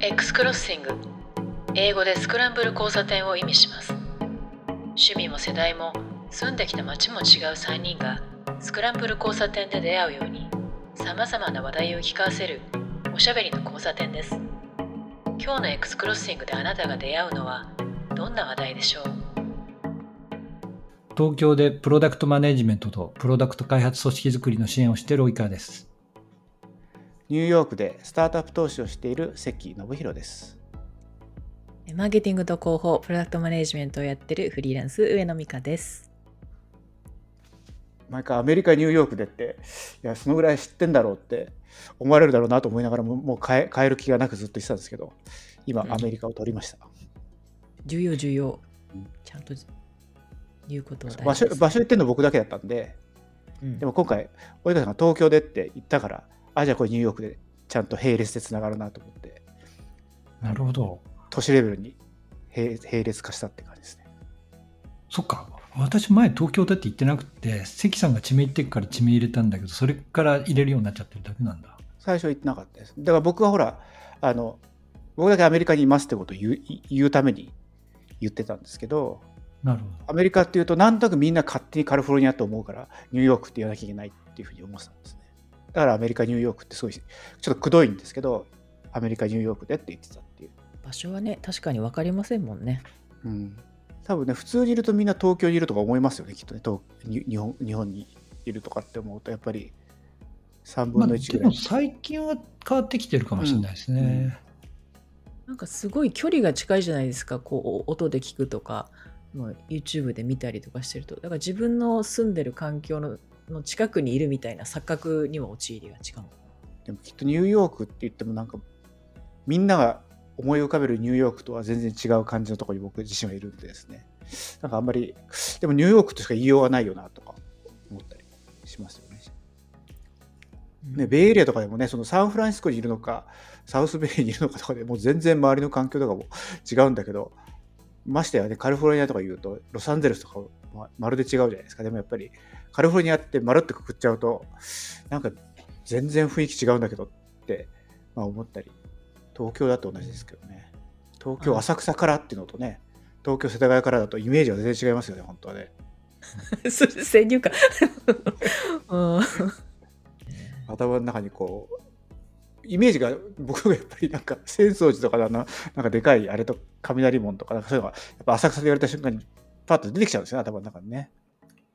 X クロッシング英語でスクランブル交差点を意味します。趣味も世代も住んできた街も違う3人がスクランブル交差点で出会うようにさまざまな話題を聞かせるおしゃべりの交差点です。今日の X クロッシングであなたが出会うのはどんな話題でしょう？東京でプロダクトマネジメントとプロダクト開発組織づくりの支援をしている及川です。ニューヨークでスタートアップ投資をしている関信弘です。マーケティングと広報プロダクトマネジメントをやってるフリーランス上野美香です。毎回アメリカ、ニューヨークでって、いや、そのぐらい知ってんだろうって思われるだろうなと思いながらも、もう変え変える気がなくずっと言ってたんですけど、今、うんアメリカを取りました。重要重要。うんちゃんと言うことは場所場所言ってんの僕だけだったんで、うん。でも今回、及川さんが東京でって言ったから、あ、じゃあこれニューヨークでちゃんと並列でつながるなと思って、なるほど。都市レベルに並並列化したって感じですね。そっか。私前東京だって言ってなくて、関さんが地名言ってるから地名入れたんだけど、それから入れるようになっちゃってるだけなんだ。最初言ってなかったです。だから僕はほら、あの、僕だけアメリカにいますってことを言う言うために言ってたんですけど、なるほど。アメリカっていうと、なんとなくみんな勝手にカリフォルニアと思うから、ニューヨークって言わなきゃいけないっていうふうに思ってたんですね。だからアメリカ、ニューヨークってすごい、ちょっとくどいんですけど、アメリカ、ニューヨークでって言ってたっていう。場所はね確かに分かりませんもんねうん。多分ね、普通にいるとみんな東京にいるとか思いますよね、きっとね。東に日本日本にいるとかって思うと、やっぱり3まあ、分の1でもぐらい。最近は変わってきてるかもしれないですね。なんかすごい距離が近いじゃないですかこう音で聞くとかもう YouTube で見たりとかしてるとだから自分の住んでる環境のの近くにいるみたいな錯覚には陥りが違うでもきっとニューヨークって言ってもなんかみんなが思い浮かべるニューヨークとは全然違う感じのところに僕自身はいるんでですね。なんかあんまりでもニューヨークとしか言いようがないよなとか思ったりしますよね。ねベイエリアとかでもねそのサンフランシスコにいるのか サウスベイにいるのかとかでもう全然周りの環境とかも違うんだけどましてやねカリフォルニアとか言うとロサンゼルスとかままるで違うじゃないですか。でもやっぱりカリフォルニアってまるっとくくっちゃうとなんか全然雰囲気違うんだけどって、まあ、思ったり。東京だと同じですけどね。東京あ浅草からっていうのとね東京世田谷からだとイメージは全然違いますよね本当はね。それ先入観。うん。頭の中にこうイメージが僕がやっぱりなんか浅草寺とかのなんかでかいあれと雷門とかなんかそういうのがやっぱ浅草で言われた瞬間にパッと出てきちゃうんですよね頭の中にね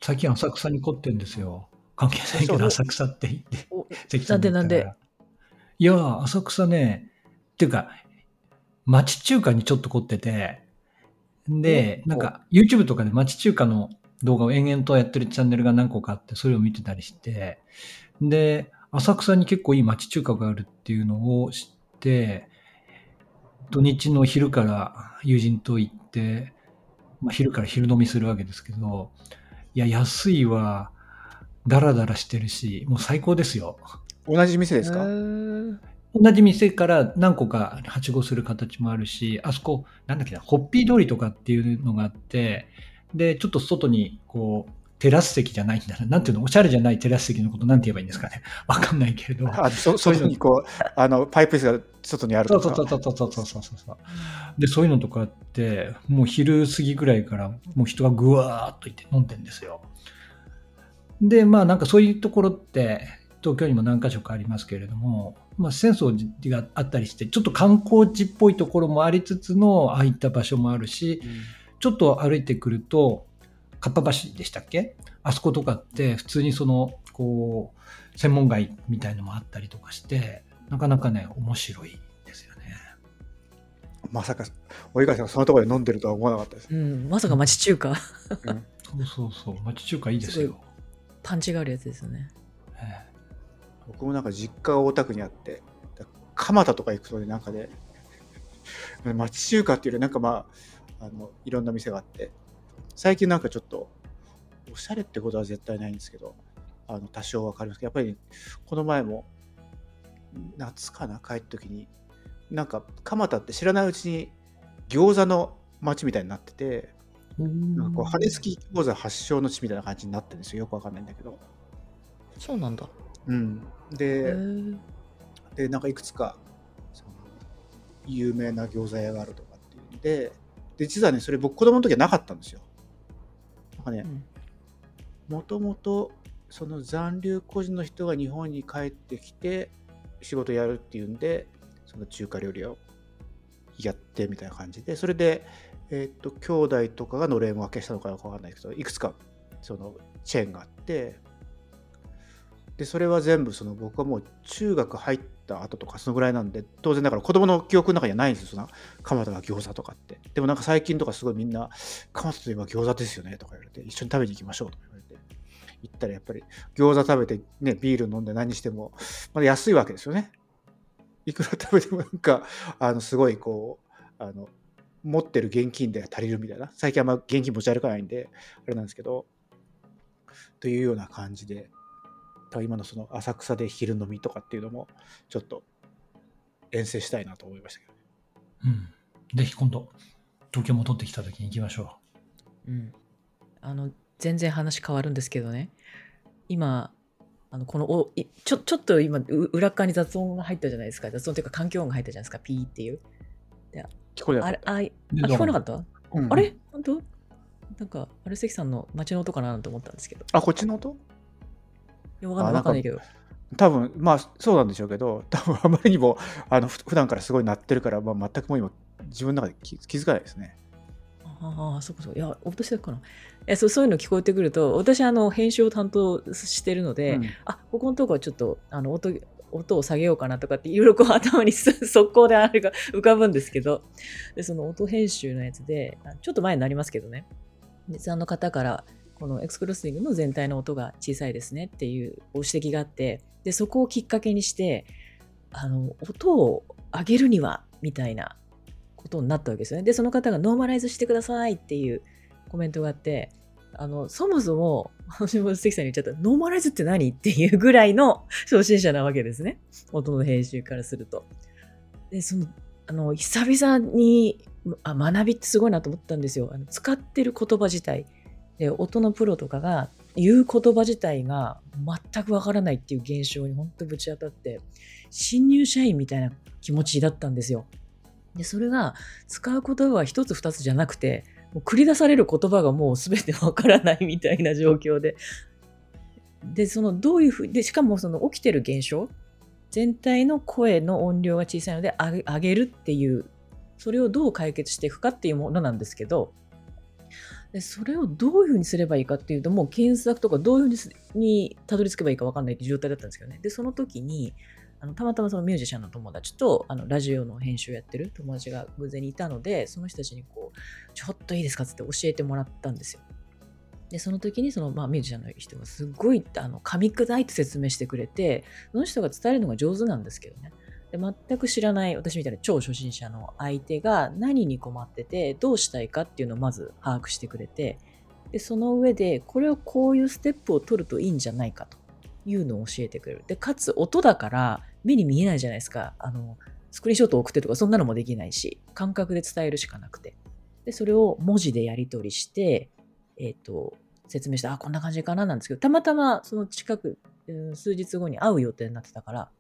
最近浅草に凝ってんですよ。関係ないけど浅草って言って。なんでが言ったからいや、浅草ね、っていうか、町中華にちょっと凝ってて、で、おなんか YouTube とかで町中華の動画を延々とやってるチャンネルが何個かあって、それを見てたりして、で、浅草に結構いい町中華があるっていうのを知って、土日の昼から友人と行って、まあ、昼から昼飲みするわけですけど、いや、安いわ、ダラダラしてるし、もう最高ですよ。同じ店ですか、同じ店から何個かはしごする形もあるし、あそこ、なんだっけな、ホッピー通りとかっていうのがあって、で、ちょっと外に、こう、テラス席じゃないんだな。なんていうの、おしゃれじゃないテラス席のことなんて言えばいいんですかね？わかんないけれど。あそ 外にこうあのパイプ椅子が外にあるそうとかそうそうそうそうそうそうそう。で、そういうのとかあって、もう昼過ぎぐらいから、もう人がぐわーっといって飲んでんですよ。で、まあなんかそういうところって、東京にも何か所かありますけれども、まあ浅草寺があったりして、ちょっと観光地っぽいところもありつつの、ああいった場所もあるし、ちょっと歩いてくると、かっぱ橋でしたっけ？あそことかって、普通にその、こう、専門街みたいのもあったりとかして、なかなかね、面白いですよね。まさか及川さんがそのところで飲んでるとは思わなかったです、うん、まさか町中華。うん。そうそうそう、町中華いいですすよ。パンチがあるやつですよね。え僕もなんか実家が大田区にあってだ蒲田とか行くとねなんかね 町中華っていうよりなんかまああのいろんな店があって最近なんかちょっとおしゃれってことは絶対ないんですけどあの多少わかりますけどやっぱりこの前も夏かな帰った時になんか蒲田って知らないうちに餃子の街みたいになっててえなんかこう羽根付き餃子発祥の地みたいな感じになってるんですよ。よくわかんないんだけど、そうなんだ。うん、へでー。でなんかいくつかその有名な餃子屋があるとかっていうんでで実はねそれ僕子供の時はなかったんですよなんかねもともとその残留孤児の人が日本に帰ってきて仕事やるっていうんでその中華料理をやってみたいな感じでそれでえっ、と兄弟とかがのれん分けしたのかわかんないけどいくつかそのチェーンがあってでそれは全部その僕はもう中学入った後とかそのぐらいなんで当然だから子供の記憶の中にはないんですよその蒲田が餃子とかって。でもなんか最近とかすごいみんな蒲田といえば餃子ですよねとか言われて一緒に食べに行きましょうとか言われて行ったらやっぱり餃子食べてねビール飲んで何してもまだ安いわけですよね。いくら食べてもなんかあのすごいこうあの持ってる現金で足りるみたいな。最近あんま現金持ち歩かないんであれなんですけどというような感じで。今のその浅草で昼飲みとかっていうのもちょっと遠征したいなと思いましたけど、ね、うん。ぜひ今度東京戻ってきた時に行きましょう。うん。あの全然話変わるんですけどね。今あのこのおちょちょっと今裏側に雑音が入ったじゃないですか。雑音というか環境音が入ったじゃないですか。ピーっていう。聞こえなかった。ああ聞こえなかった、うん、あれ？本当？なんか、あれ関さんの街の音かなと思ったんですけど。あ、こっちの音？いや、わかんない、わかんないけど。多分まあそうなんでしょうけど、多分あまりにもあの普段からすごい鳴ってるから、まあ、全くもう今、自分の中で気気づかないですね。ああ、そうかそう。いや、私だかな。えそうそういうの聞こえてくると、私、あの編集を担当してるので、うん、あここのとこはちょっとあの音音を下げようかなとかっていろいろこう頭に 速攻であれが浮かぶんですけどでその音編集のやつでちょっと前になりますけどね実はの方からこのエクスクロッシングの全体の音が小さいですねっていうご指摘があってでそこをきっかけにしてあの音を上げるにはみたいなことになったわけですよね。でその方がノーマライズしてくださいっていうコメントがあってあのそもそも橋本関さんに言っちゃったノーマライズって何っていうぐらいの 初心者なわけですね。音の編集からすると。でそのあの久々にあ学びってすごいなと思ったんですよ。あの使ってる言葉自体。で音のプロとかが言う言葉自体が全くわからないっていう現象に本当ぶち当たって新入社員みたいな気持ちだったんですよ。でそれが使う言葉は一つ二つじゃなくてもう繰り出される言葉がもう全てわからないみたいな状況ででそのどういうふうでしかもその起きてる現象全体の声の音量が小さいので上げるっていうそれをどう解決していくかっていうものなんですけどでそれをどういうふうにすればいいかっていうともう検索とかどういうふうにたどり着けばいいか分かんないって状態だったんですけどね。でその時にあのたまたまそのミュージシャンの友達とあのラジオの編集をやってる友達が偶然にいたのでその人たちにこうちょっといいですかって教えてもらったんですよ。でその時にその、まあ、ミュージシャンの人がすごいあの噛み砕いて説明してくれてその人が伝えるのが上手なんですけどね。で全く知らない私みたいな超初心者の相手が何に困っててどうしたいかっていうのをまず把握してくれてでその上でこれをこういうステップを取るといいんじゃないかというのを教えてくれる。でかつ音だから目に見えないじゃないですか。あのスクリーンショットを送ってとかそんなのもできないし感覚で伝えるしかなくて。でそれを文字でやり取りしてえっ、ー、と説明してあこんな感じかななんですけどたまたまその近く数日後に会う予定になってたから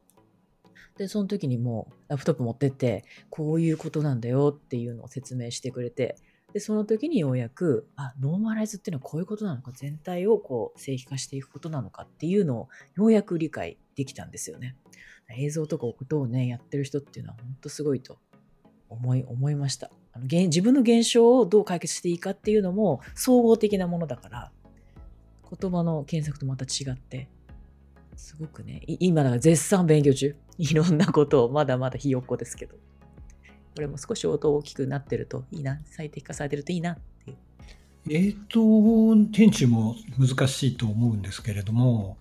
で、その時にもうラップトップ持ってって、こういうことなんだよっていうのを説明してくれて、で、その時にようやく、あ、ノーマライズっていうのはこういうことなのか、全体をこう、正規化していくことなのかっていうのをようやく理解できたんですよね。映像とか音をね、やってる人っていうのは本当すごいと思い、思いました。あの自分の現象をどう解決していいかっていうのも総合的なものだから、言葉の検索とまた違って、すごくね、今だか絶賛勉強中。いろんなことをまだまだひよっこですけど。これも少し音大きくなってるといいな、最適化されてるといいなっていう。映像編集も難しいと思うんですけれども、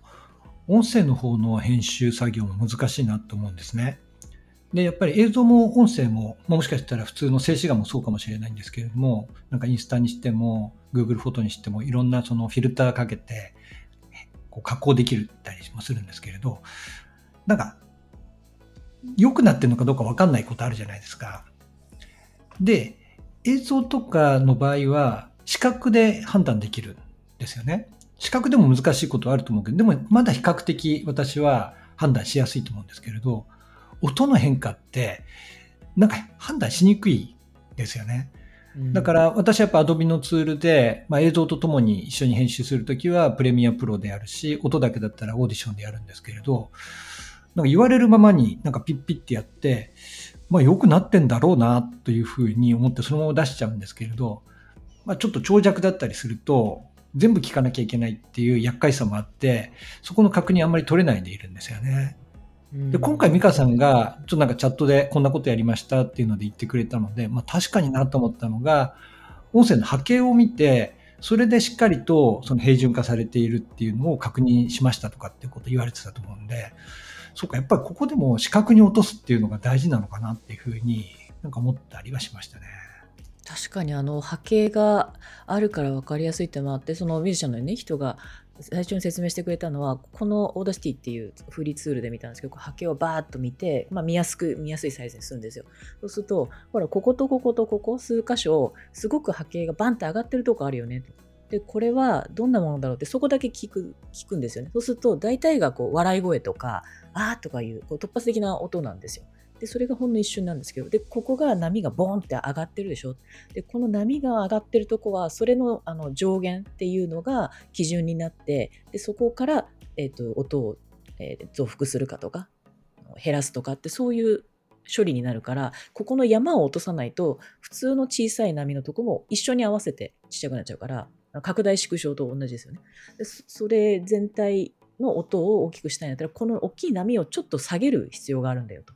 音声の方の編集作業も難しいなと思うんですね。で、やっぱり映像も音声も、もしかしたら普通の静止画もそうかもしれないんですけれども、なんかインスタにしても、Google フォトにしても、いろんなそのフィルターかけて、こう加工できるたりもするんですけれど、なんか、良くなってるのかどうかわかんないことあるじゃないですか。で、映像とかの場合は、視覚で判断できるんですよね。視覚でも難しいことはあると思うけど、でもまだ比較的私は判断しやすいと思うんですけれど、音の変化って、なんか判断しにくいですよね。だから私はやっぱ Adobe のツールで、まあ、映像とともに一緒に編集するときはプレミアプロでやるし、音だけだったらオーディションでやるんですけれど、なんか言われるままになんかピッピッってやって、まあ良くなってんだろうなというふうに思ってそのまま出しちゃうんですけれど、まあちょっと長尺だったりすると、全部聞かなきゃいけないっていう厄介さもあって、そこの確認あんまり取れないでいるんですよね。で今回美香さんがちょっとなんかチャットでこんなことやりましたっていうので言ってくれたので、まあ、確かになと思ったのが音声の波形を見てそれでしっかりとその平準化されているっていうのを確認しましたとかっていうこと言われてたと思うんでそうかやっぱりここでも視覚に落とすっていうのが大事なのかなっていうふうになんか思ったりはしましたね。確かにあの波形があるから分かりやすいってのもあってそのミュージシャンの、ね、人が最初に説明してくれたのはこの Audacity っていうフリーツールで見たんですけど波形をバーッと見て、まあ、見やすく見やすいサイズにするんですよ。そうするとほらこことこことここ数箇所すごく波形がバンって上がってるとこあるよね。でこれはどんなものだろうってそこだけ聞く聞くんですよね。そうすると大体がこう笑い声とかあーとかいうこう突発的な音なんですよ。で、それがほんの一瞬なんですけど、で、ここが波がボーンって上がってるでしょ？で、この波が上がってるとこは、それのあの上限っていうのが基準になって、で、そこから、えっ、ー、と、音を、えー、増幅するかとか、減らすとかって、そういう処理になるから、ここの山を落とさないと、普通の小さい波のとこも一緒に合わせてちっちゃくなっちゃうから、拡大縮小と同じですよね。でそれ全体の音を大きくしたいんだったら、この大きい波をちょっと下げる必要があるんだよと。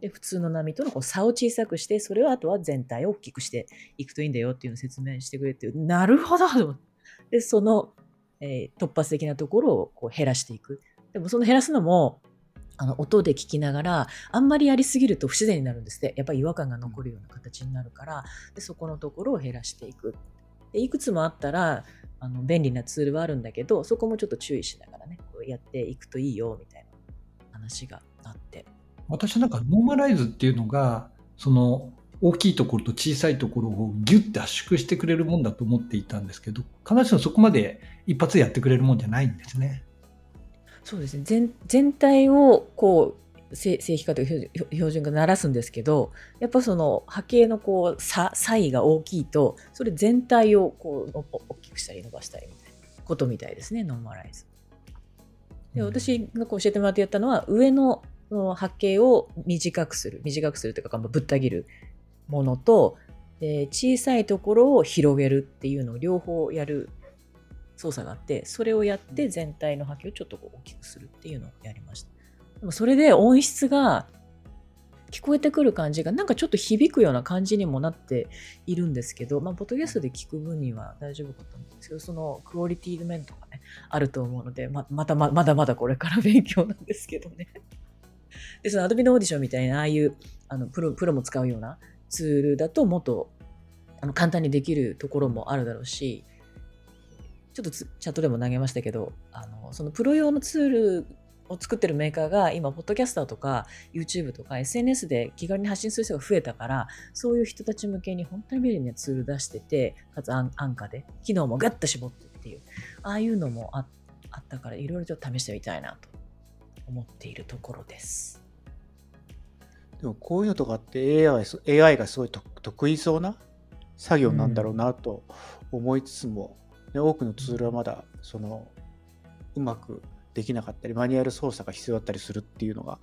で普通の波とのこう差を小さくしてそれをあとは全体を大きくしていくといいんだよっていうのを説明してくれてなるほどでその、えー、突発的なところをこう減らしていく。でもその減らすのもあの音で聞きながらあんまりやりすぎると不自然になるんですって。やっぱり違和感が残るような形になるから。でそこのところを減らしていく。でいくつもあったらあの便利なツールはあるんだけどそこもちょっと注意しながらねこうやっていくといいよみたいな話があって。私なんかノーマライズっていうのが、その大きいところと小さいところをギュッて圧縮してくれるもんだと思っていたんですけど、必ずしもそこまで一発でやってくれるもんじゃないんですね。そうですね。全全体をこう正規化という標準化ならすんですけど、やっぱその波形のこう差差異が大きいと、それ全体をこう大きくしたり伸ばしたりみたいなことみたいですね、ノーマライズ。で私がこう教えてもらってやったのは、上のの波形を短くする短くするというかぶった切るものとで小さいところを広げるっていうのを両方やる操作があってそれをやって全体の波形をちょっと大きくするっていうのをやりましたでもそれで音質が聞こえてくる感じがなんかちょっと響くような感じにもなっているんですけど、まあ、ポッドキャストで聞く分には大丈夫かと思うんですけど、そのクオリティ面とかね、あると思うので、ままたままだまだこれから勉強なんですけどね。で、その Adobe のオーディションみたいな、ああいうあのプロプロも使うようなツールだともっとあの簡単にできるところもあるだろうし、ちょっとチャットでも投げましたけど、あのそのプロ用のツールを作ってるメーカーが今、ポッドキャスターとか YouTube とか SNS で気軽に発信する人が増えたから、そういう人たち向けに本当に便利なツール出してて、かつ安価で、機能もガッと絞ってっていう、ああいうのもあったから、いろいろちょっと試してみたいなと。思っているところです。でもこういうのとかって AI, AI がすごい得意そうな作業なんだろうなと思いつつも、うん、多くのツールはまだそのうまくできなかったりマニュアル操作が必要だったりするっていうのが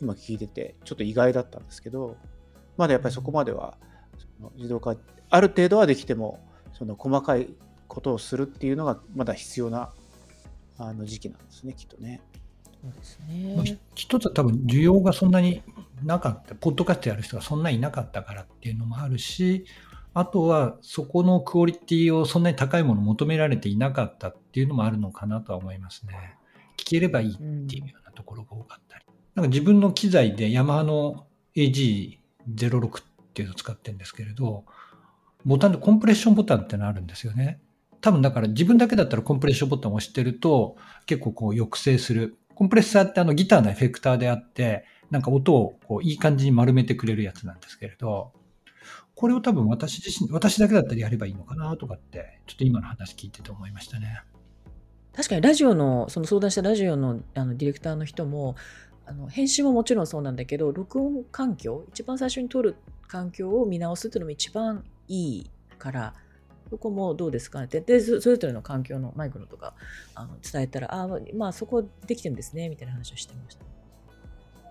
今聞いててちょっと意外だったんですけどまだやっぱりそこまではその自動化ある程度はできてもその細かいことをするっていうのがまだ必要なあの時期なんですねきっとね。そうですね。一つは多分需要がそんなになかった、ポッドキャストやる人がそんなにいなかったからっていうのもあるし、あとはそこのクオリティをそんなに高いもの求められていなかったっていうのもあるのかなとは思いますね。聞ければいいっていうようなところが多かったり。なんか自分の機材でヤマハの AG06 っていうのを使ってるんですけれど、ボタンでコンプレッションボタンってのあるんですよね。多分だから自分だけだったらコンプレッションボタンを押してると結構こう抑制するコンプレッサーってあのギターのエフェクターであって、なんか音をこういい感じに丸めてくれるやつなんですけれど、これを多分私自身、私だけだったらやればいいのかなとかって、ちょっと今の話聞いてて思いましたね。確かにラジオの、その相談したラジオのあのディレクターの人も、あの編集ももちろんそうなんだけど、録音環境、一番最初に撮る環境を見直すっていうのも一番いいからそこもどうですかねってでそそれぞれの環境のマイクロとかあの伝えたらあまあそこできてるんですねみたいな話をしてました。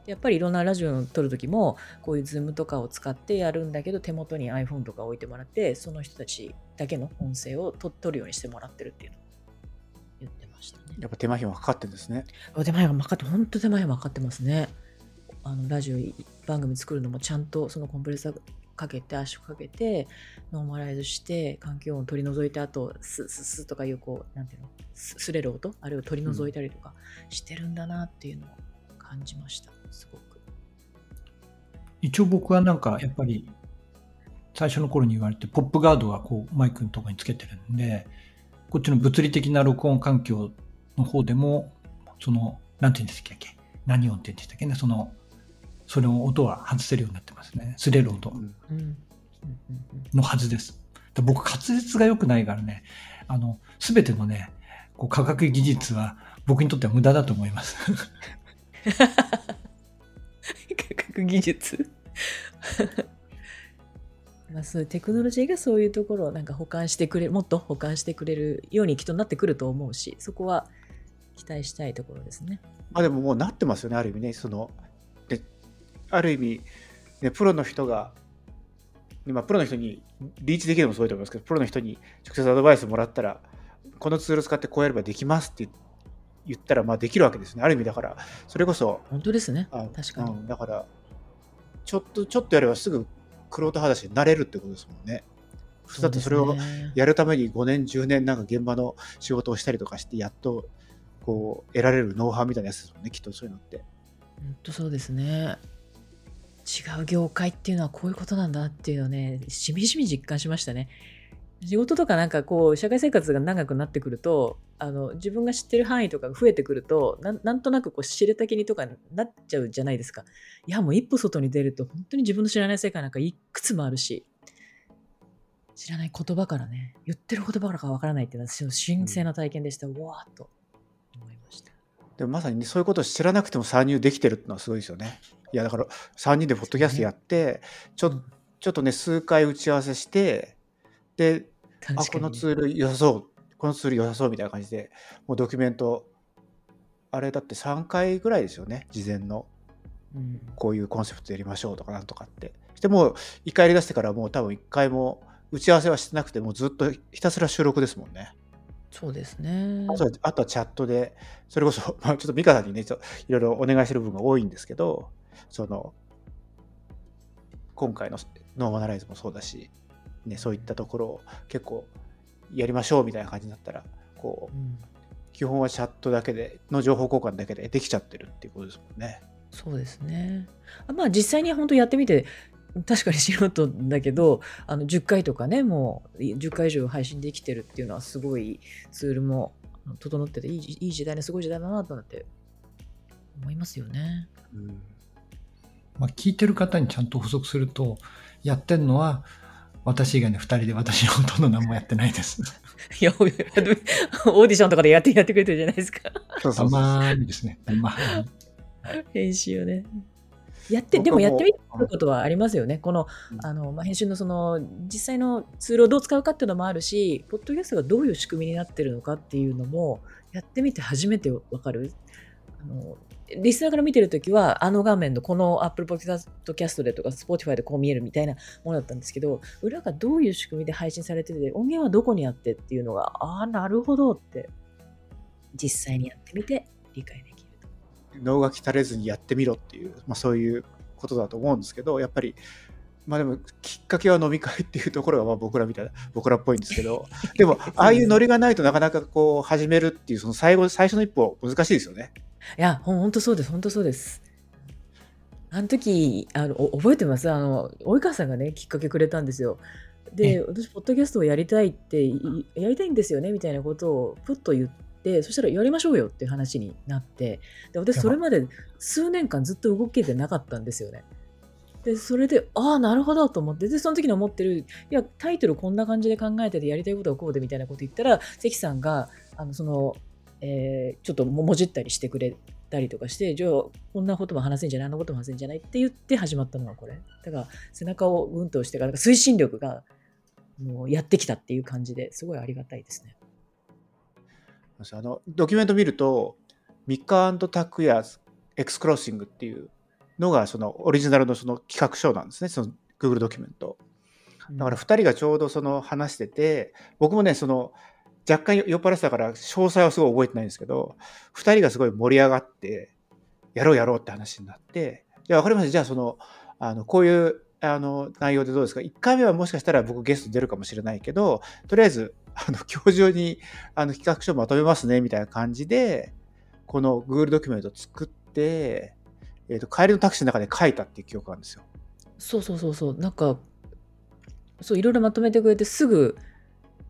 やっぱりいろんなラジオを撮る時もこういう Zoom とかを使ってやるんだけど手元に iPhone とか置いてもらってその人たちだけの音声をと撮るようにしてもらってるっていうのを言ってましたね。やっぱ手間暇かかってるんですね。手間暇かかって本当手間暇かかってますね。あのラジオ番組作るのもちゃんとそのコンプレッサーかけて圧縮かけてノーマライズして環境音を取り除いてあとスススとかいうこうなんていうの？すれる音？あれを取り除いたりとかしてるんだなっていうのを感じました。すごく。一応僕はなんかやっぱり最初の頃に言われてポップガードがこうマイクのとこにつけてるんでこっちの物理的な録音環境の方でもそのなんて言うんですっけ？何音って言うんでしたっけね？そのそれを音は外せるようになってますね。擦れる音。のはずです。で僕滑舌が良くないからね。あの全てのねこう科学技術は僕にとっては無駄だと思います。科学技術。まあそういうテクノロジーがそういうところをなんか保管してくれもっと保管してくれるようにきっとなってくると思うしそこは期待したいところですね。まあでももうなってますよね、ある意味ね。そのである意味、ね、プロの人が、まあ、プロの人にリーチできるのもすごいと思いますけど、プロの人に直接アドバイスもらったら、このツール使ってこうやればできますって言ったら、まあできるわけですね。ある意味だから、それこそ、本当ですね。あ確かにうん、だから、ちょっと、ちょっとやればすぐクロート裸足になれるってことですもんね。だってそれをやるために5年、10年なんか現場の仕事をしたりとかして、やっとこう得られるノウハウみたいなやつですもんね、きっとそういうのって。本当そうですね。違う業界っていうのはこういうことなんだっていうのをね、しみじみ実感しましたね。仕事とかなんかこう、社会生活が長くなってくると、あの自分が知ってる範囲とかが増えてくると、なんとなくこう知れたきりとかなっちゃうじゃないですか。いや、もう一歩外に出ると、本当に自分の知らない世界なんかいくつもあるし、知らない言葉からね、言ってる言葉からかわからないっていうのは、私の新鮮な体験でした。うわーっと思いました。でもまさに、ね、そういうことを知らなくても参入できてるってのはすごいですよね。いやだから3人でポッドキャストやって、ちょちょっとね数回打ち合わせしてであこのツール良さそうこのツール良さそうみたいな感じでもうドキュメントあれだって3回ぐらいですよね事前の。うん。こういうコンセプトやりましょうとかなんとかって。してもう1回やり出してからもう多分1回も打ち合わせはしてなくてもうずっとひたすら収録ですもんね。そうですね。あとはチャットで、それこそ、まあ、ちょっと美香さんにね、ちょいろいろお願いしてる部分が多いんですけど、その、今回のノーマナライズもそうだし、ね、そういったところを結構やりましょうみたいな感じになったら、こう、うん基本はチャットだけで、の情報交換だけでできちゃってるっていうことですもんね。そうですね。あまあ実際に本当やってみて確かに素人だけどあの10回とかねもう10回以上配信できてるっていうのはすごいツールも整ってていいじいい時代ねすごい時代だなとなって思いますよね。うんまあ、聞いてる方にちゃんと補足すると、やってんのは、私以外の2人で私ほとんど何もやってないです。いやオーディションとかでやってやってくれてるじゃないですかたそうそうそうまにですね。たまに。編集をね。やってで僕ももやってみることはありますよね。このうんあの、まあ、編集のその実際のツールをどう使うかっていうのもあるし、ポッドキャストがどういう仕組みになってるのかっていうのもやってみて初めてわかる。あのリスナーから見てるときは、あの画面のこの Apple Podcast でとか Spotify でこう見えるみたいなものだったんですけど、裏がどういう仕組みで配信されてて、音源はどこにあってっていうのが、ああ、なるほどって、実際にやってみて理解できる。脳がきれずにやってみろっていう、まあ、そういうことだと思うんですけどやっぱりまあでもきっかけは飲み会っていうところがまあ僕らみたいな僕らっぽいんですけどでもああいうノリがないとなかなかこう始めるっていうその最後最初の一歩難しいですよね。いや、ほんとそうです、ほんとそうです。あの時、あのお覚えてます？あの、及川さんがね、きっかけくれたんですよ。で、私、ポッドキャストをやりたいって、いやりたいんですよね、みたいなことをふっと言って、そしたらやりましょうよっていう話になって、で私、それまで数年間ずっと動けてなかったんですよね。で、それで、ああ、なるほどと思って、で、その時に思ってる、いや、タイトルこんな感じで考えてて、やりたいことはこうでみたいなこと言ったら、関さんが、あの、その、えーちょっとももじったりしてくれたりとかしてじゃあこんなことも話せんじゃないあんなことも話せんじゃないって言って 始まったのがこれだから背中をうんと押してから推進力がもうやってきたっていう感じですごいありがたいですね。あのドキュメント見るとミカタクヤエクスクロッシングっていうのがそのオリジナルのその企画書なんですねその Google ドキュメント。だから2人がちょうどその話してて僕もねその若干酔っ払ってたから詳細はすごい覚えてないんですけど2人がすごい盛り上がってやろうやろうって話になってじゃあ分かりました。じゃあそのあのこういうあの内容でどうですか？1回目はもしかしたら僕ゲスト出るかもしれないけどとりあえずあの今日中にあの企画書まとめますねみたいな感じでこの Google ドキュメント作って、えーと、帰りのタクシーの中で書いたっていう記憶があるんですよ。そうそうそうそう。なんかそういろいろまとめてくれてすぐ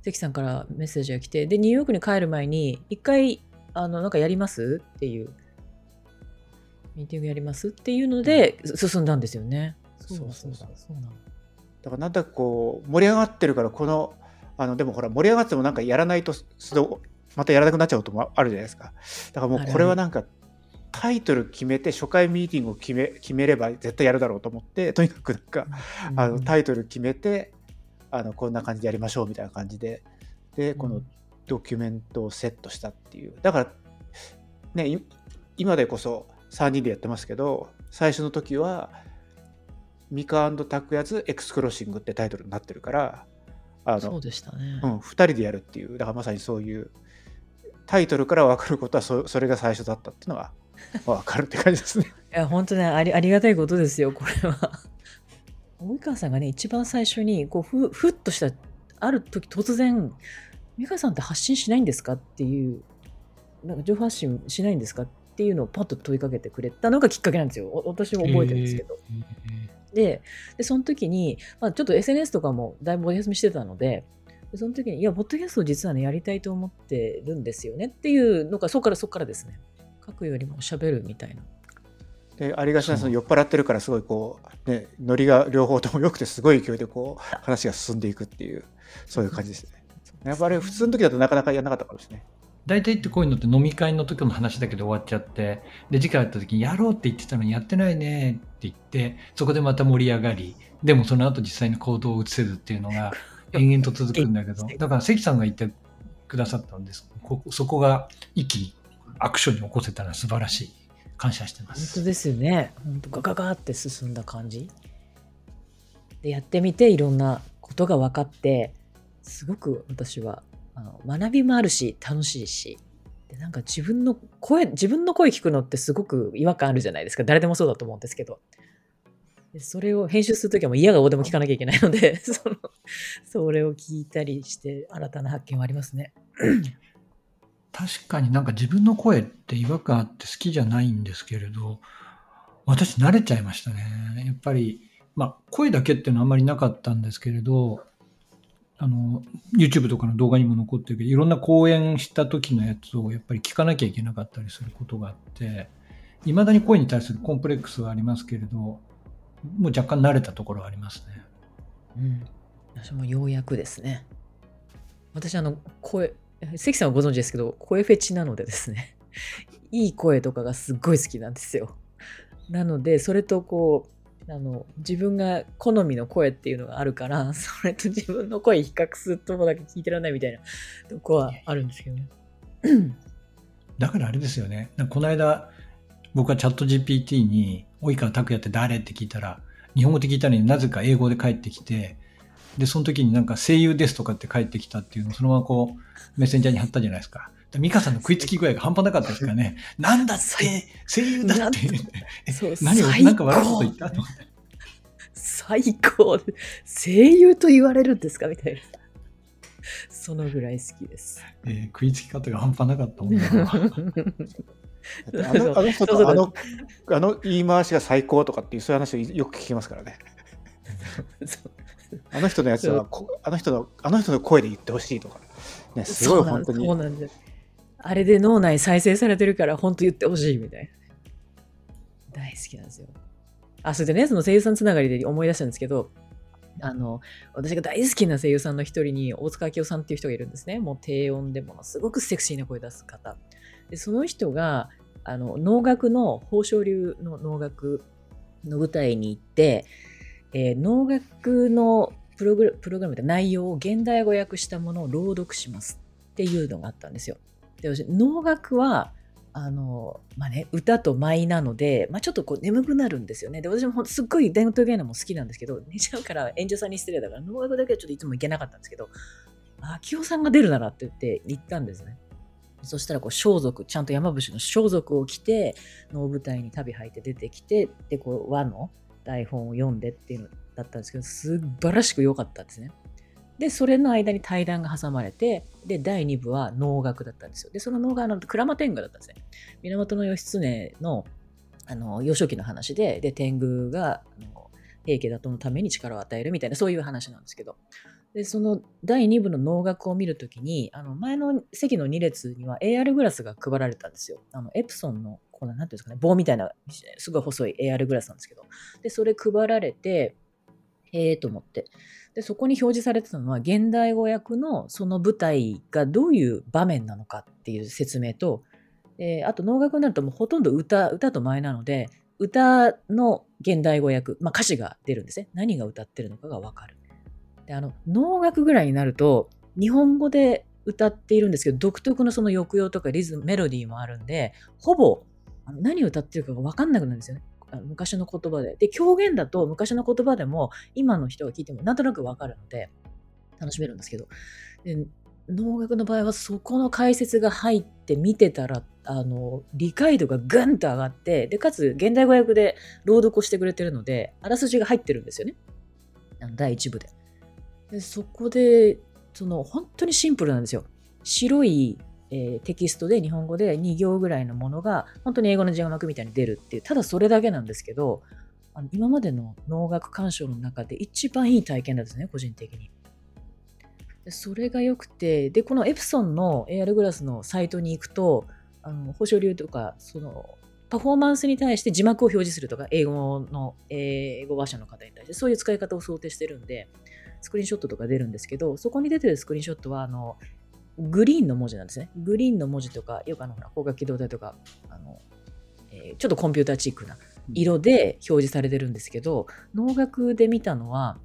関さんからメッセージが来てでニューヨークに帰る前に一回あのなんかやります？っていう。ミーティングやります？っていうので進んだんですよね。そうそうそう。そうだからなんだかこう盛り上がってるからこのあのでもほら盛り上がってもなんかやらないとまたやらなくなっちゃうこともあるじゃないですか。だからもうこれはなんかタイトル決めて初回ミーティングを決め決めれば絶対やるだろうと思ってとにかくなんか、あのタイトル決めてあのこんな感じでやりましょうみたいな感じで。でこのドキュメントをセットしたっていう。だからね今でこそ3人でやってますけど最初の時はミカタクヤズエクスクロッシングってタイトルになってるからあのそうでしたね、うん、2人でやるっていう。だからまさにそういうタイトルから分かることはそそれが最初だったっていうのが分かるって感じですね。いや本当ねありありがたいことですよこれは。及川さんがね一番最初にこうふふっとしたある時突然「美香さんって発信しないんですか?」っていうなんか情報発信しないんですか？っていうのをパッと問いかけてくれたのがきっかけなんですよ私も覚えてるんですけど。ででその時に、まあ、ちょっと SNS とかもだいぶお休みしてたのででその時に、いや、ポッドキャスト実はね、やりたいと思ってるんですよねっていうのが、そこからそこからですね。書くよりも喋るみたいな。でありがちなその酔っ払ってるからすごいこう、ね、ノリが両方とも良くてすごい勢いでこう話が進んでいくっていうそういう感じですね。やっぱり普通の時だとなかなかやらなかったからですね。大体ってこういうのって飲み会の時の話だけで終わっちゃってで次回会った時にやろうって言ってたのにやってないねって言ってそこでまた盛り上がりでもその後実際に行動を移せるっていうのが 延々と続くんだけど、だから関さんが言ってくださったんです。こそこが一気にアクションに起こせたら素晴らしい。感謝してます。本当ですよね。本当ガガガって進んだ感じ。で、やってみていろんなことが分かって、すごく私はあの学びもあるし、楽しいし、でなんか自分の声、自分の声聞くのってすごく違和感あるじゃないですか。誰でもそうだと思うんですけど。でそれを編集するときはもう嫌がおでも聞かなきゃいけないので そのそれを聞いたりして新たな発見はありますね。確かになんか自分の声って違和感あって好きじゃないんですけれど私慣れちゃいましたね。やっぱり、まあ、声だけっていうのはあんまりなかったんですけれどあの YouTube とかの動画にも残ってるけどいろんな講演した時のやつをやっぱり聞かなきゃいけなかったりすることがあっていまだに声に対するコンプレックスはありますけれどもう若干慣れたところはありますね。うん。私もようやくですね。私、あの、声、関さんはご存知ですけど、声フェチなのでですね、いい声とかがすっごい好きなんですよ。なので、それとこう、あの自分が好みの声っていうのがあるから それと自分の声比較するとこだけ聞いてらんないみたいなとこはあるんですけどね。だからあれですよね。この間僕はチャット GPT に及川拓也って誰って聞いたら、日本語で聞いたのになぜか英語で返ってきて、で、その時になんか声優ですとかって返ってきたっていうのをそのままこう、メッセンジャーに貼ったじゃないですか。美香さんの食いつき具合が半端なかったですからね。なんだって、声優だって。何を、なんか悪いこと言ったと思って。最高。声優と言われるんですかみたいな。そのぐらい好きです。えー、食いつき方が半端なかったもんな。あのあの人とあのあの言い回しが最高とかっていうそういう話をよく聞きますからね。あの人のやつはあの人のあの人の声で言ってほしいとか、ね、すごい本当に。そうなんですあれで脳内再生されてるから本当言ってほしいみたいな。大好きなんですよ。あ、それでね、その声優さんつながりで思い出したんですけど、あの、私が大好きな声優さんの一人に、大塚明夫さんっていう人がいるんですね。もう低音でものすごくセクシーな声出す方。でその人があの能楽の宝生流の能楽の舞台に行って、えー能楽のプログラプログラムで内容を現代語訳したものを朗読しますっていうのがあったんですよ。で私能楽はあのまあね、歌と舞なので、まあ、ちょっとこう眠くなるんですよね。で私もほんとすっごい伝統芸能も好きなんですけど寝ちゃうから演者さんに失礼だから能楽だけはちょっといつも行けなかったんですけど明夫さんが出るならって言って行ったんですね。そしたらこう装束ちゃんと山伏の装束を着て能舞台に旅履いて出てきてでこう和の台本を読んでっていうのだったんですけど素晴らしく良かったんですね。でそれの間に対談が挟まれてで第2部は能楽だったんですよ。でその能楽は鞍馬天狗だったんですね。源義経のあの幼少期の話でで天狗があの平家打倒のために力を与えるみたいなそういう話なんですけどでその第2部の能楽を見るときにあの前の席の2列には AR グラスが配られたんですよ。あのエプソンのこうなんていうんですかね棒みたいなすごい細い AR グラスなんですけどでそれ配られてへえと思って。でそこに表示されてたのは現代語訳のその舞台がどういう場面なのかっていう説明とであと能楽になるともうほとんど歌歌と舞なので歌の現代語訳、まあ、歌詞が出るんですね。何が歌ってるのかが分かる。であの能楽ぐらいになると日本語で歌っているんですけど独特のその抑揚とかリズムメロディーもあるんでほぼあの何を歌ってるかが分かんなくなるんですよね。あの昔の言葉で。で狂言だと昔の言葉でも今の人が聞いてもなんとなく分かるので楽しめるんですけど。で能楽の場合はそこの解説が入って見てたらあの理解度がぐんと上がってでかつ現代語訳で朗読をしてくれてるのであらすじが入ってるんですよね。あの第1部で。でそこでその本当にシンプルなんですよ。白い、えーテキストで日本語で2行ぐらいのものが本当に英語の字幕みたいに出るっていうただそれだけなんですけどあの今までの能楽鑑賞の中で一番いい体験なんですね個人的に。でそれが良くてでこのエプソンの AR グラスのサイトに行くとあの保証流とかそのパフォーマンスに対して字幕を表示するとか英語の英語話者の方に対してそういう使い方を想定してるんでスクリーンショットとか出るんですけどそこに出てるスクリーンショットはあのグリーンの文字なんですねグリーンの文字とかよくあのほら光学機動隊とかあの、えーちょっとコンピューターチックな色で表示されてるんですけど能楽で見たのは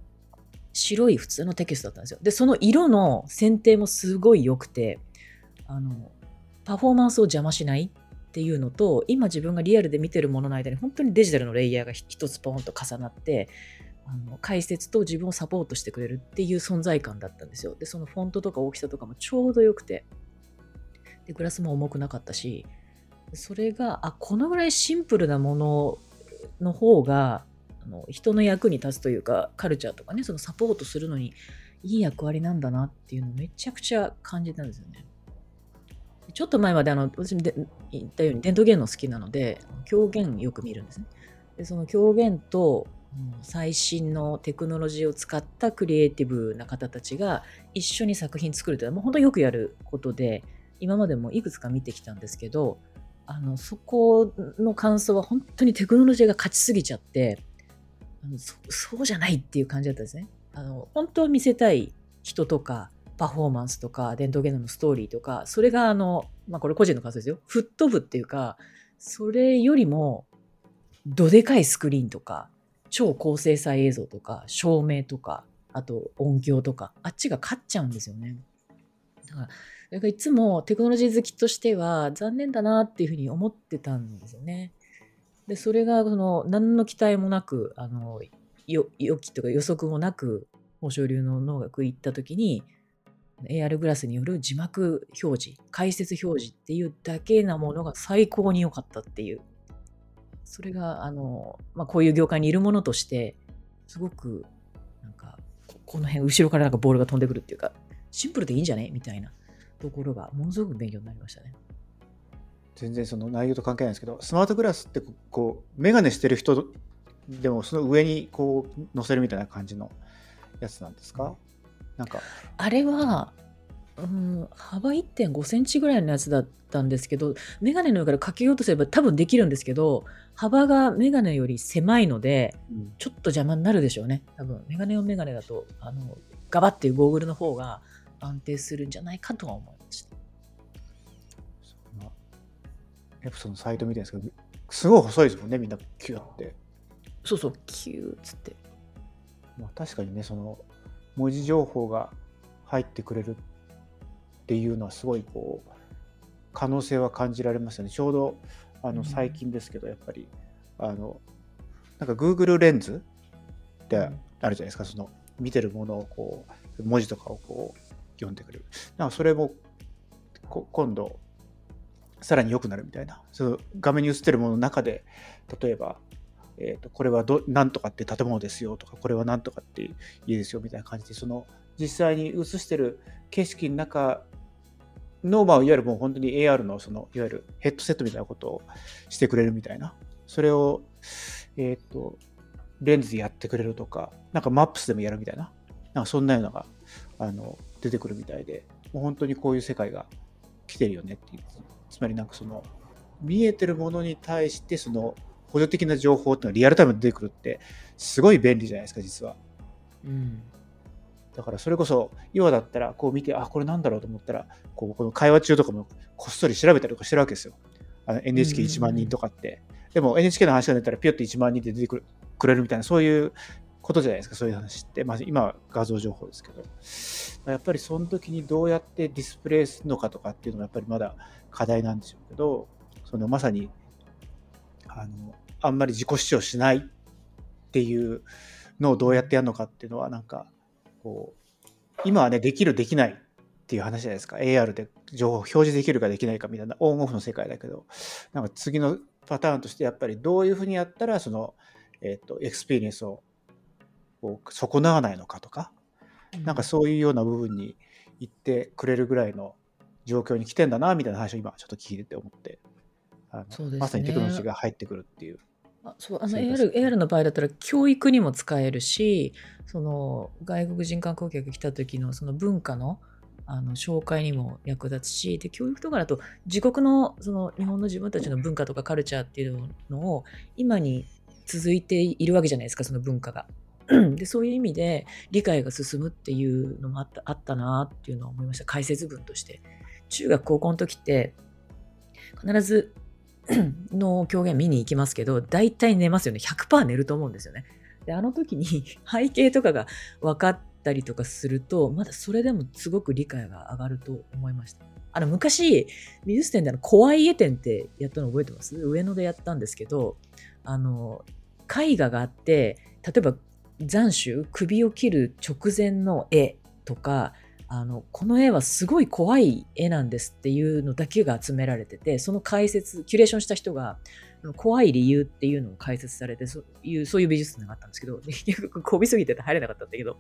白い普通のテキストだったんですよ。で、その色の選定もすごい良くて、あの、パフォーマンスを邪魔しないっていうのと、今自分がリアルで見てるものの間に本当にデジタルのレイヤーが一つポンと重なって、あの解説と自分をサポートしてくれるっていう存在感だったんですよ。で、そのフォントとか大きさとかもちょうど良くて、で、グラスも重くなかったし、それが、あ、このぐらいシンプルなものの方が、あの人の役に立つというかカルチャーとかねそのサポートするのにいい役割なんだなっていうのをめちゃくちゃ感じたんですよね。ちょっと前まであの私も言ったように伝統芸能好きなので狂言よく見るんですね。でその狂言と最新のテクノロジーを使ったクリエイティブな方たちが一緒に作品作るというのはもう本当よくやることで今までもいくつか見てきたんですけどあのそこの感想は本当にテクノロジーが勝ちすぎちゃってあのそそうじゃないっていう感じだったんですね。あの本当は見せたい人とかパフォーマンスとか伝統芸能のストーリーとかそれがあの、まあ、これ個人の感想ですよ吹っ飛ぶっていうかそれよりもどでかいスクリーンとか超高精細映像とか照明とかあと音響とかあっちが勝っちゃうんですよね。だからだからいつもテクノロジー好きとしては残念だなっていうふうに思ってたんですよね。でそれがその何の期待もなくあのよ予期とか予測もなく宝生流の能楽行った時に AR グラスによる字幕表示解説表示っていうだけなものが最高に良かったっていうそれがあの、まあ、こういう業界にいるものとしてすごくなんかここの辺後ろからなんかボールが飛んでくるっていうかシンプルでいいんじゃねみたいなところがものすごく勉強になりましたね。全然その内容と関係ないんですけどスマートグラスってここうメガネしてる人でもその上にこう乗せるみたいな感じのやつなんですか？なんかあれは、うん、幅1.5センチぐらいのやつだったんですけど、メガネの上からかけようとすれば多分できるんですけど、幅がメガネより狭いので、ちょっと邪魔になるでしょうね。多分、メガネ用メガネだと、あの、ガバっていうゴーグルの方が安定するんじゃないかとは思いました。エプソンのサイト見てるんですけど、すごい細いですもんね、みんなキュッて。そうそうキューっつってまあ、確かにね、その文字情報が入ってくれるっていうのはすごいこう可能性は感じられますよね。ちょうどあうんの最近ですけど、やっぱりあのなんか Google レンズってあるじゃないですか、その見てるものをこう文字とかをこう読んでくれる。なんかそれもこ今度さらに良くなるみたいな。その画面に映ってるものの中で例えばえー、とこれはどなんとかって建物ですよとかこれはなんとかって家ですよみたいな感じでその実際に映してる景色の中の、まあ、いわゆるもう本当に AR のそのいわゆるヘッドセットみたいなことをしてくれるみたいな。それを、えっ、とレンズでやってくれるとかなんかマップスでもやるみたいな。なんかそんなようなのがあの出てくるみたいで。もう本当にこういう世界が来てるよねっていう。つまりなんかその見えてるものに対してその補助的な情報っていうのがリアルタイムで出てくるってすごい便利じゃないですか実は。うん。だからそれこそ今だったらこう見てあこれなんだろうと思ったらこうこの会話中とかもこっそり調べたりとかしてるわけですよ。あの NHK1 万人とかって、でも NHK の話が出たらピュッと1万人で出てくるくれるみたいなそういうことじゃないですかそういう話って、まあ、今は画像情報ですけど。やっぱりその時にどうやってディスプレイするのかとかっていうのがやっぱりまだ課題なんでしょうけどそのまさにあのあんまり自己主張しないっていうのをどうやってやるのかっていうのはなんかこう今はねできるできないっていう話じゃないですか。AR で情報を表示できるかできないかみたいなオンオフの世界だけど。なんか次のパターンとしてやっぱりどういうふうにやったらその、えっとエクスペリエンスをこう損なわないのかとか。なんかそういうような部分に行ってくれるぐらいの状況に来てん。だなみたいな話を今ちょっと聞いてて思ってあのねまさにテクノロジーが入ってくるっていうあそうあの AR, AR の場合だったら教育にも使えるしその外国人観光客が来た時のその文化のあの紹介にも役立つしで教育とかだと自国のその日本の自分たちの文化とかカルチャーっていうのを今に続いているわけじゃないですかその文化が。でそういう意味で理解が進むっていうのもあったあったなっていうのを思いました解説文として。中学高校の時って必ず の狂言見に行きますけど、大体寝ますよね。100%寝ると思うんですよね。で、あの時に 背景とかが分かったりとかすると、まだそれでもすごく理解が上がると思いました。あの、昔、美術展であの、怖い絵展ってやったの覚えてます？上野でやったんですけど、あの、絵画があって、例えば斬首、首を切る直前の絵とか、あのこの絵はすごい怖い絵なんですっていうのだけが集められててその解説キュレーションした人が怖い理由っていうのを解説されてそういうそういう美術展があったんですけど結局こびすぎてて入れなかったんだけど。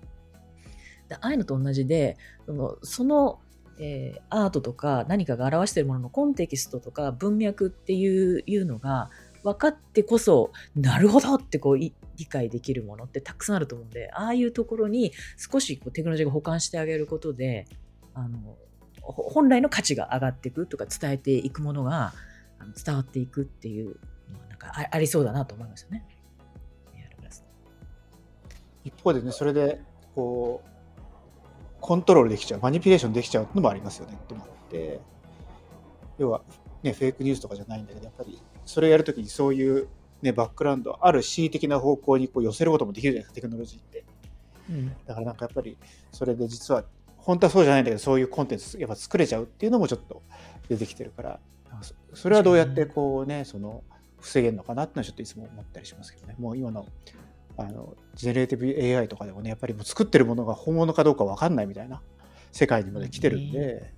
でああいうのと同じでそのその、えーアートとか何かが表しているもののコンテキストとか文脈っていうのが分かってこそなるほどってこう理解できるものってたくさんあると思うんでああいうところに少しこうテクノロジーが補完してあげることであの本来の価値が上がっていくとか伝えていくものが伝わっていくっていうのはなんかありそうだなと思いますよね。一方でねそれでこうコントロールできちゃうマニピュレーションできちゃうのもありますよねって思って要はねフェイクニュースとかじゃないんだけどやっぱりそれをやるときにそういうねバックグラウンドある恣意的な方向にこう寄せることもできるじゃないですかテクノロジーって。うん。だからなんかやっぱりそれで実は本当はそうじゃないんだけどそういうコンテンツやっぱ作れちゃうっていうのもちょっと出てきてるからそれはどうやってこうねその防げるのかなってのはちょっといつも思ったりしますけどね。もう今のあのジェネレーティブ AI とかでもねやっぱりもう作ってるものが本物かどうか分かんないみたいな世界にまで来てるんで、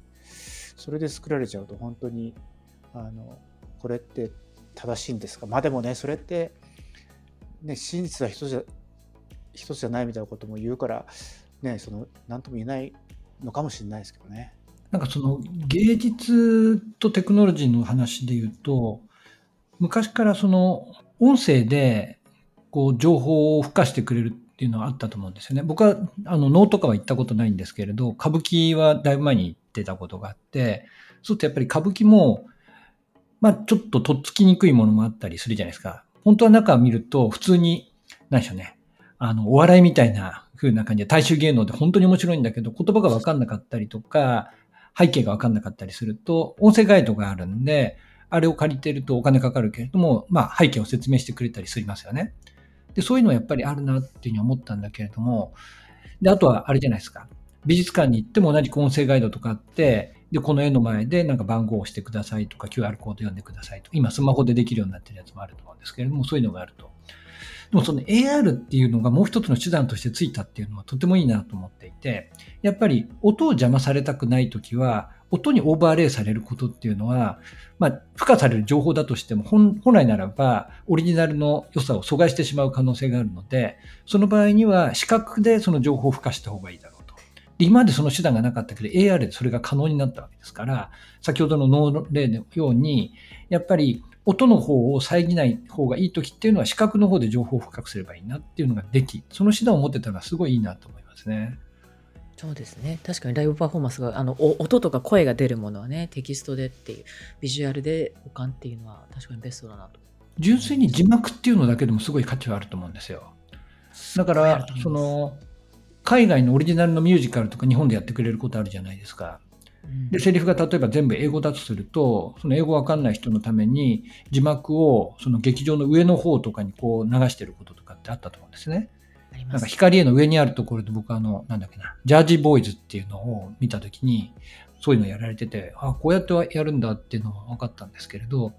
それで作られちゃうと本当にあのこれって正しいんですか？まあでもねそれってね真実は一つじゃ一つじゃないみたいなことも言うからねその何とも言えないのかもしれないですけどね。なんかその芸術とテクノロジーの話で言うと、昔からその音声でこう情報を付加してくれるっていうのはあったと思うんですよね。僕はあの能とかは行ったことないんですけれど、歌舞伎はだいぶ前に行ってたことがあって、そうするとやっぱり歌舞伎も、まあちょっととっつきにくいものもあったりするじゃないですか。本当は中を見ると普通に、何でしょうね。あの、お笑いみたいな風な感じで大衆芸能で本当に面白いんだけど、言葉がわかんなかったりとか、背景がわかんなかったりすると、音声ガイドがあるんで、あれを借りてるとお金かかるけれども、まあ背景を説明してくれたりしますよね。で、そういうのはやっぱりあるなっていうふうに思ったんだけれども、で、あとはあれじゃないですか。美術館に行っても同じ音声ガイドとかあって、で、この絵の前でなんか番号を押してくださいとか QR コード読んでくださいと、今スマホでできるようになってるやつもあると思うんですけれども、そういうのがあると。でもその AR っていうのがもう一つの手段としてついたっていうのはとてもいいなと思っていて、やっぱり音を邪魔されたくないときは、音にオーバーレイされることっていうのは、まあ、付加される情報だとしても本、本来ならば、オリジナルの良さを阻害してしまう可能性があるので、その場合には、視覚でその情報を付加した方がいいだろう。今までその手段がなかったけど、AR でそれが可能になったわけですから、先ほどの脳例のように、やっぱり音の方を遮ない方がいい時っていうのは視覚の方で情報を深くすればいいなっていうのができ、その手段を持ってたのはすごいいいなと思いますね。そうですね。確かにライブパフォーマンスが、あの、音とか声が出るものはね、テキストでっていう、ビジュアルで保管っていうのは確かにベストだなと。純粋に字幕っていうのだけでもすごい価値はあると思うんですよ。だから、その、海外のオリジナルのミュージカルとか日本でやってくれることあるじゃないですか。で、セリフが例えば全部英語だとすると、その英語わかんない人のために字幕をその劇場の上の方とかにこう流してることとかってあったと思うんですね。なんか光への上にあるところで僕あの、なんだっけな、ジャージーボーイズっていうのを見たときに、そういうのやられてて、あこうやってやるんだっていうのは分かったんですけれど、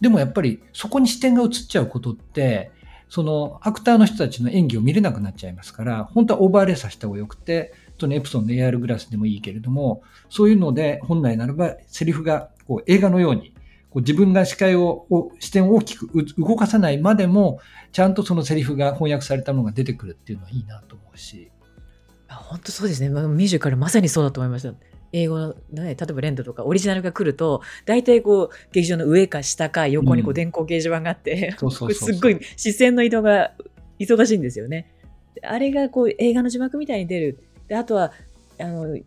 でもやっぱりそこに視点が移っちゃうことって、そのアクターの人たちの演技を見れなくなっちゃいますから、本当はオーバーレイさせた方がよくて、そのエプソンの AR グラスでもいいけれども、そういうので本来ならばセリフがこう映画のようにこう自分が視界を、視点を大きく動かさないまでも、ちゃんとそのセリフが翻訳されたものが出てくるっていうのはいいなと思うし。本当そうですね。ミュージカルまさにそうだと思いました。英語の、ね、例えばレンドとかオリジナルが来ると、大体こう、劇場の上か下か横にこう電光掲示板があって、すっごい視線の移動が忙しいんですよね。あれがこう映画の字幕みたいに出る。であとは、あの、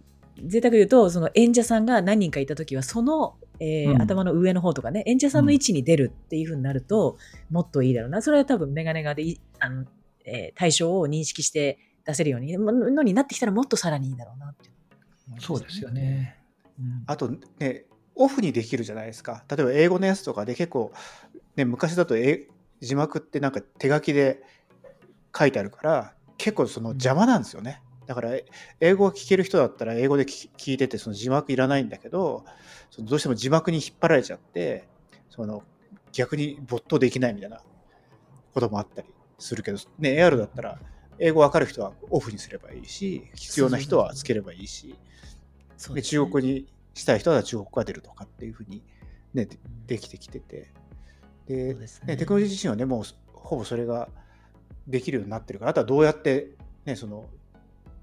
贅沢言うと、その演者さんが何人かいたときは、そのえーうん、頭の上の方とかね、演者さんの位置に出るっていうふうになると、もっといいだろうな。それは多分メガネガであの、えー、対象を認識して出せるようにのになってきたらもっとさらにいいだろうなって、ね、そうですよね。うん、あとね、オフにできるじゃないですか。例えば英語のやつとかで結構、ね、昔だと字幕ってなんか手書きで書いてあるから、結構その邪魔なんですよね。だから英語が聞ける人だったら英語で聞いててその字幕いらないんだけどそのどうしても字幕に引っ張られちゃってその逆に没頭できないみたいなこともあったりするけど、ね、AR だったら英語わかる人はオフにすればいいし必要な人はつければいいしで中国にしたい人は中国語が出るとかっていうふうに、ね、できてきてて。で、ね、テクノロジー自身はねもうほぼそれができるようになってるからあとはどうやって、ね、その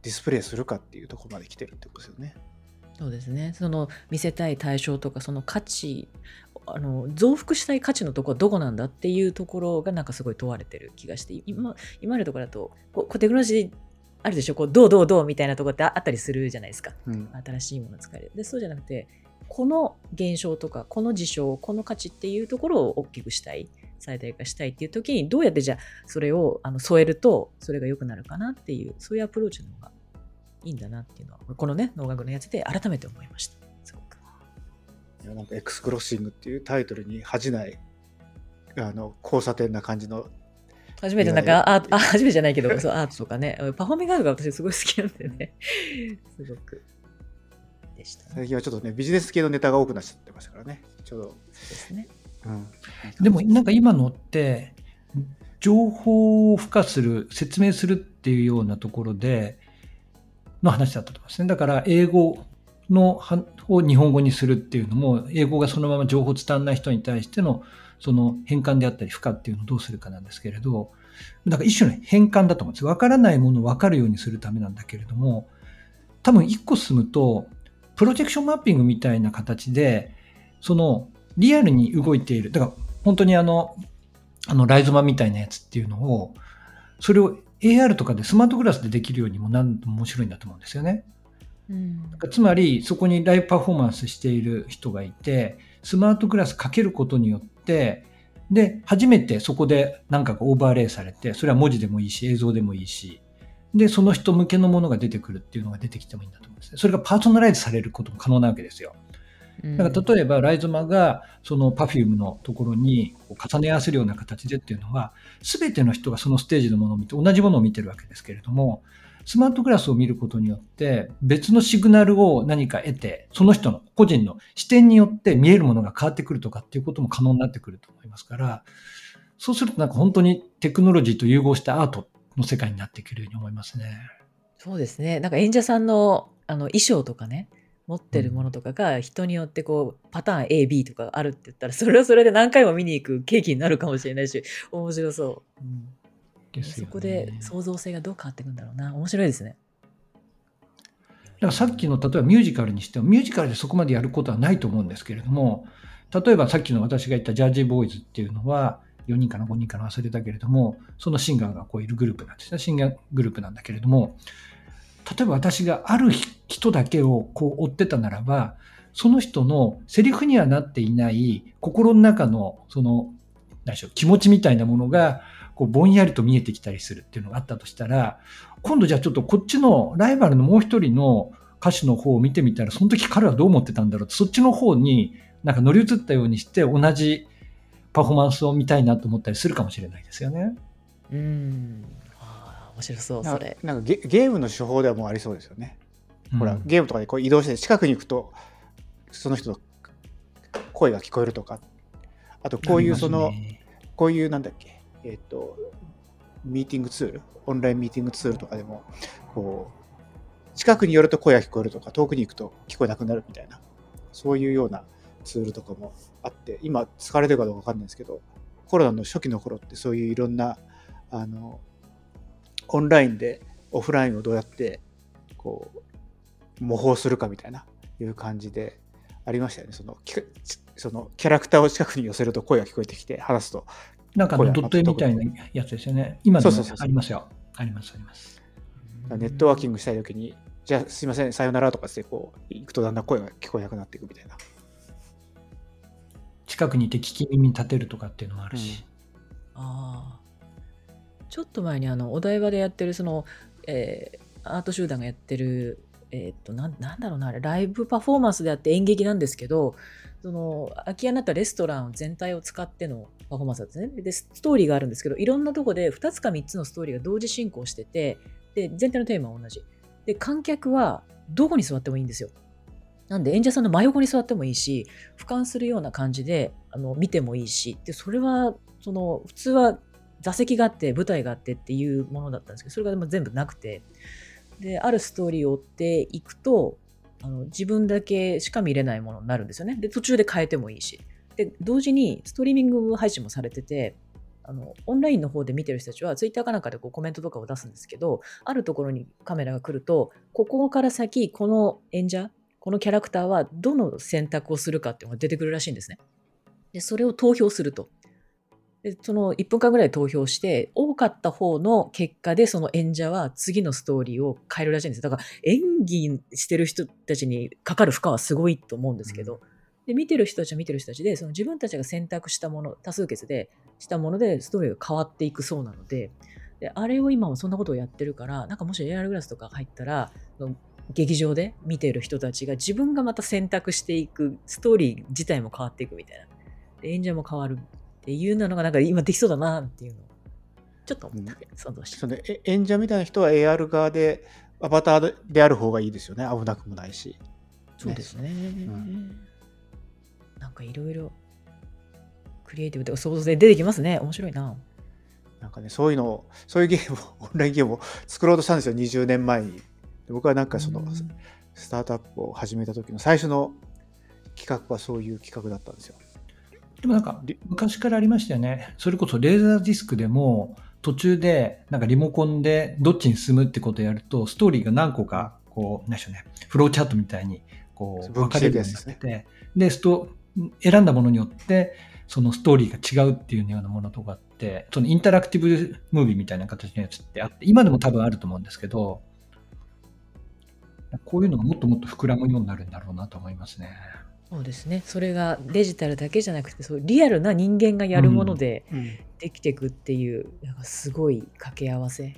ディスプレイするかっていうところまで来てるってことですよね。そうですね。その見せたい対象とかその価値あの増幅したい価値のところはどこなんだっていうところがなんかすごい問われてる気がして今今のところだとこうテクノロジーあるでしょ？こうどうどうどうみたいなところってあったりするじゃないですか、うん、新しいもの使える。でそうじゃなくてこの現象とかこの事象この価値っていうところを大きくしたい最大化したいっていう時にどうやってじゃあそれをあの添えるとそれが良くなるかなっていうそういうアプローチの方がいいんだなっていうのは、このね、能楽のやつで改めて思いました。なんか、エクスクロッシングっていうタイトルに恥じない、あの、交差点な感じの。初めてなんか、あ、あ初めてじゃないけど、そうアートとかね、パフォーミングアートが私すごい好きなんでね、すごく。でした、ね、最近はちょっとね、ビジネス系のネタが多くなっちゃってましたからね、ちょうど。ですね。うん、でも、なんか今のって、情報を付加する、説明するっていうようなところで、の話だったと思いますね。だから英語のを日本語にするっていうのも、英語がそのまま情報伝わらない人に対してのその変換であったり負荷っていうのをどうするかなんですけれど、だから一種の変換だと思うんです。わからないものをわかるようにするためなんだけれども、多分一個進むと、プロジェクションマッピングみたいな形で、そのリアルに動いている、だから本当にあの、あのライゾマみたいなやつっていうのを、それを AR とかでスマートグラスでできるようにもなんと面白いんだと思うんですよね。うん、つまりそこにライブパフォーマンスしている人がいてスマートグラスかけることによってで初めてそこで何かがオーバーレイされてそれは文字でもいいし映像でもいいしでその人向けのものが出てくるっていうのが出てきてもいいんだと思うんですね。それがパーソナライズされることも可能なわけですよ。だから例えばライゾマがその Perfume のところに重ね合わせるような形でっていうのは、全ての人がそのステージのものを見て同じものを見てるわけですけれども、スマートグラスを見ることによって別のシグナルを何か得て、その人の個人の視点によって見えるものが変わってくるとかっていうことも可能になってくると思いますから、そうするとなんか本当にテクノロジーと融合したアートの世界になってくるように思いますね。そうですね。なんか演者さんのあの衣装とかね、持ってるものとかが人によってこうパターン A、B とかあるって言ったら、それはそれで何回も見に行く契機になるかもしれないし、面白そう。うんですよねそこで創造性がどう変わっていくんだろうな。面白いですね。だからさっきの例えばミュージカルにしてもミュージカルでそこまでやることはないと思うんですけれども例えばさっきの私が言ったジャージーボーイズっていうのは4人かな5人かな忘れたけれどもそのシンガーがこういるグループなんですねシンガーグループなんだけれども例えば私がある人だけをこう追ってたならばその人のセリフにはなっていない心の中のその何でしょう気持ちみたいなものがこうぼんやりと見えてきたりするっていうのがあったとしたら今度じゃあちょっとこっちのライバルのもう一人の歌手の方を見てみたら、その時彼はどう思ってたんだろうって、そっちの方になんか乗り移ったようにして同じパフォーマンスを見たいなと思ったりするかもしれないですよね。うん。ああ、面白そう、なんかそれ。なんかゲゲームの手法ではもうありそうですよね。ほらうんゲームとかでこう移動して近くに行くとその人の声が聞こえるとかあとこういうその、ねこういうなんだっけえっ、とミーティングツール？オンラインミーティングツールとかでもこう近くに寄ると声が聞こえるとか遠くに行くと聞こえなくなるみたいなそういうようなツールとかもあって今使われてるかどうかわかんないですけどコロナの初期の頃ってそういういろんなあのオンラインでオフラインをどうやってこう模倣するかみたいないう感じでありましたよね。そのそのキャラクターを近くに寄せると声が聞こえてきて話すと。なんかドット絵みたいなやつですよね。今でもありますよ。あります、あります。ネットワーキングしたい時にじゃあすいませんさよならとかしてこう行くとだんだん声が聞こえなくなっていくみたいな近くにいて聞き耳立てるとかっていうのもあるし。ああ。ちょっと前にあのお台場でやってるその、えーアート集団がやってる、えーっとなんなんだろうなあれライブパフォーマンスであって演劇なんですけどその空き家になったレストラン全体を使ってのパフォーマンスだったんですね。でストーリーがあるんですけどいろんなとこで2つか3つのストーリーが同時進行しててで全体のテーマは同じ。で観客はどこに座ってもいいんですよ。なんで演者さんの真横に座ってもいいし俯瞰するような感じであの見てもいいしでそれはその普通は座席があって舞台があってっていうものだったんですけどそれが全部なくて。であるストーリーを追っていくとあの自分だけしか見れないものになるんですよねで途中で変えてもいいしで同時にストリーミング配信もされててあのオンラインの方で見てる人たちはツイッターかなんかでこうコメントとかを出すんですけどあるところにカメラが来るとここから先この演者このキャラクターはどの選択をするかっていうのが出てくるらしいんですね。でそれを投票すると。でその1分間ぐらい投票して多かった方の結果でその演者は次のストーリーを変えるらしいんです。だから演技してる人たちにかかる負荷はすごいと思うんですけど、で見てる人たちは見てる人たちでその自分たちが選択したもの多数決でしたものでストーリーが変わっていくそうなので。であれを今もそんなことをやってるからなんかもし AR グラスとか入ったら劇場で見てる人たちが自分がまた選択していくストーリー自体も変わっていくみたいな。で演者も変わるっていうのがなんか今できそうだなっていうのをちょっと思った、想像演者みたいな人は AR 側でアバターである方がいいですよね。危なくもないし。そうですね。ん。なんかいろいろクリエイティブとか想像で出てきますね。面白いな。なんかねそういうのをそういうゲームを オンラインゲームを作ろうとしたんですよ。20年前に。で僕はなんかそのうん。スタートアップを始めた時の最初の企画はそういう企画だったんですよでもなんか昔からありましたよね。それこそレーザーディスクでも途中でなんかリモコンでどっちに進むってことをやるとストーリーが何個かこう、なんでしょうね、フローチャートみたいにこう分分かれるようになってて、で、スト選んだものによってそのストーリーが違うっていうようなものとかって、そのインタラクティブムービーみたいな形のやつってあって、今でも多分あると思うんですけど、こういうのがもっともっと膨らむようになるんだろうなと思いますね。そうですね。それがデジタルだけじゃなくて、そうリアルな人間がやるものでできていくっていう、なんかすごい掛け合わせ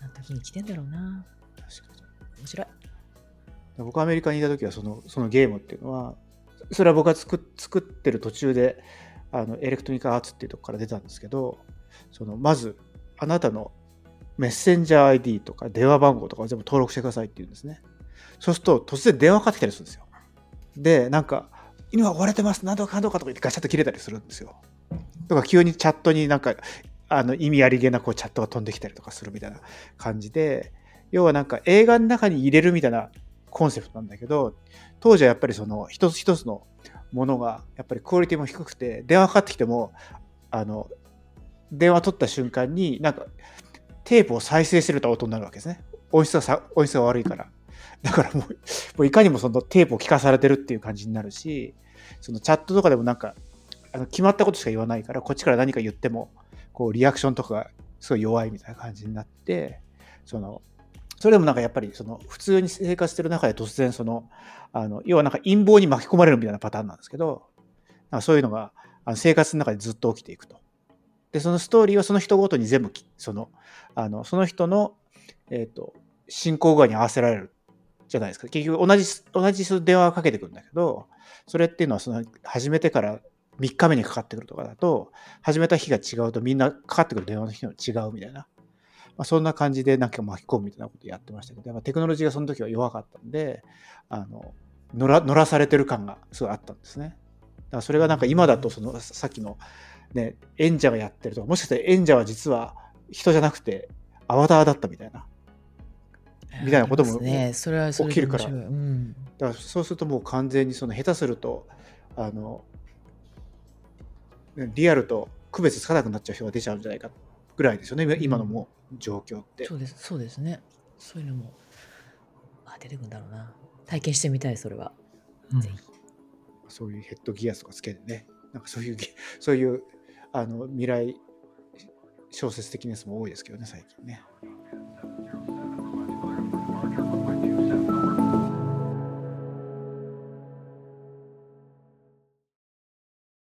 な時に来てんだろうな。確かに面白い。僕アメリカにいた時はそのそのゲームっていうのはそれは僕が作作ってる途中であのエレクトニカアーツっていうとこから出たんですけどそのまずあなたのメッセンジャー ID とか電話番号とかを全部登録してくださいって言うんですね。そうすると突然電話かかってきたりするんですよ。で、なんか、犬は追われてます、なんとかかんとかとか言ってガチャッと切れたりするんですよ。とか急にチャットになんかあの意味ありげなこうチャットが飛んできたりとかするみたいな感じで、要はなんか映画の中に入れるみたいなコンセプトなんだけど、当時はやっぱりその一つ一つのものがやっぱりクオリティも低くて、電話かかってきても、あの、電話取った瞬間になんかテープを再生してると音になるわけですね。音質がさ音質が悪いから。だからもう、もういかにもそのテープを聞かされてるっていう感じになるし、そのチャットとかでもなんか、あの決まったことしか言わないから、こっちから何か言っても、こうリアクションとかがすごい弱いみたいな感じになって、その、それでもなんかやっぱりその普通に生活してる中で突然その、あの要はなんか陰謀に巻き込まれるみたいなパターンなんですけど、なんかそういうのがあの生活の中でずっと起きていくと。で、そのストーリーはその人ごとに全部その、あのその人の、えっ、ー、と、進行具合に合わせられるじゃないですか。結局同じ、同じ電話をかけてくるんだけど、それっていうのはその始めてから3日目にかかってくるとかだと、始めた日が違うとみんなかかってくる電話の日も違うみたいな。まあ、そんな感じでなんか巻き込むみたいなことやってましたけど、やっぱテクノロジーがその時は弱かったんで、あの乗ら乗らされてる感がすごいあったんですね。だからそれがなんか今だとそのさっきの、ね、演者がやってるとか、もしかしたら演者は実は人じゃなくてアバターだったみたいな。みたいなことも起きるから。だからそうするともう完全にその下手すると、あの、リアルと区別つかなくなっちゃう人が出ちゃうんじゃないかぐらいですよね、今のもう状況って。そうです、そうですね。そういうのも、あ、出てくるんだろうな。体験してみたい、それは。うん、そういうヘッドギアとかつけてね、なんかそういう、そういうあの未来小説的なやつも多いですけどね、最近ね。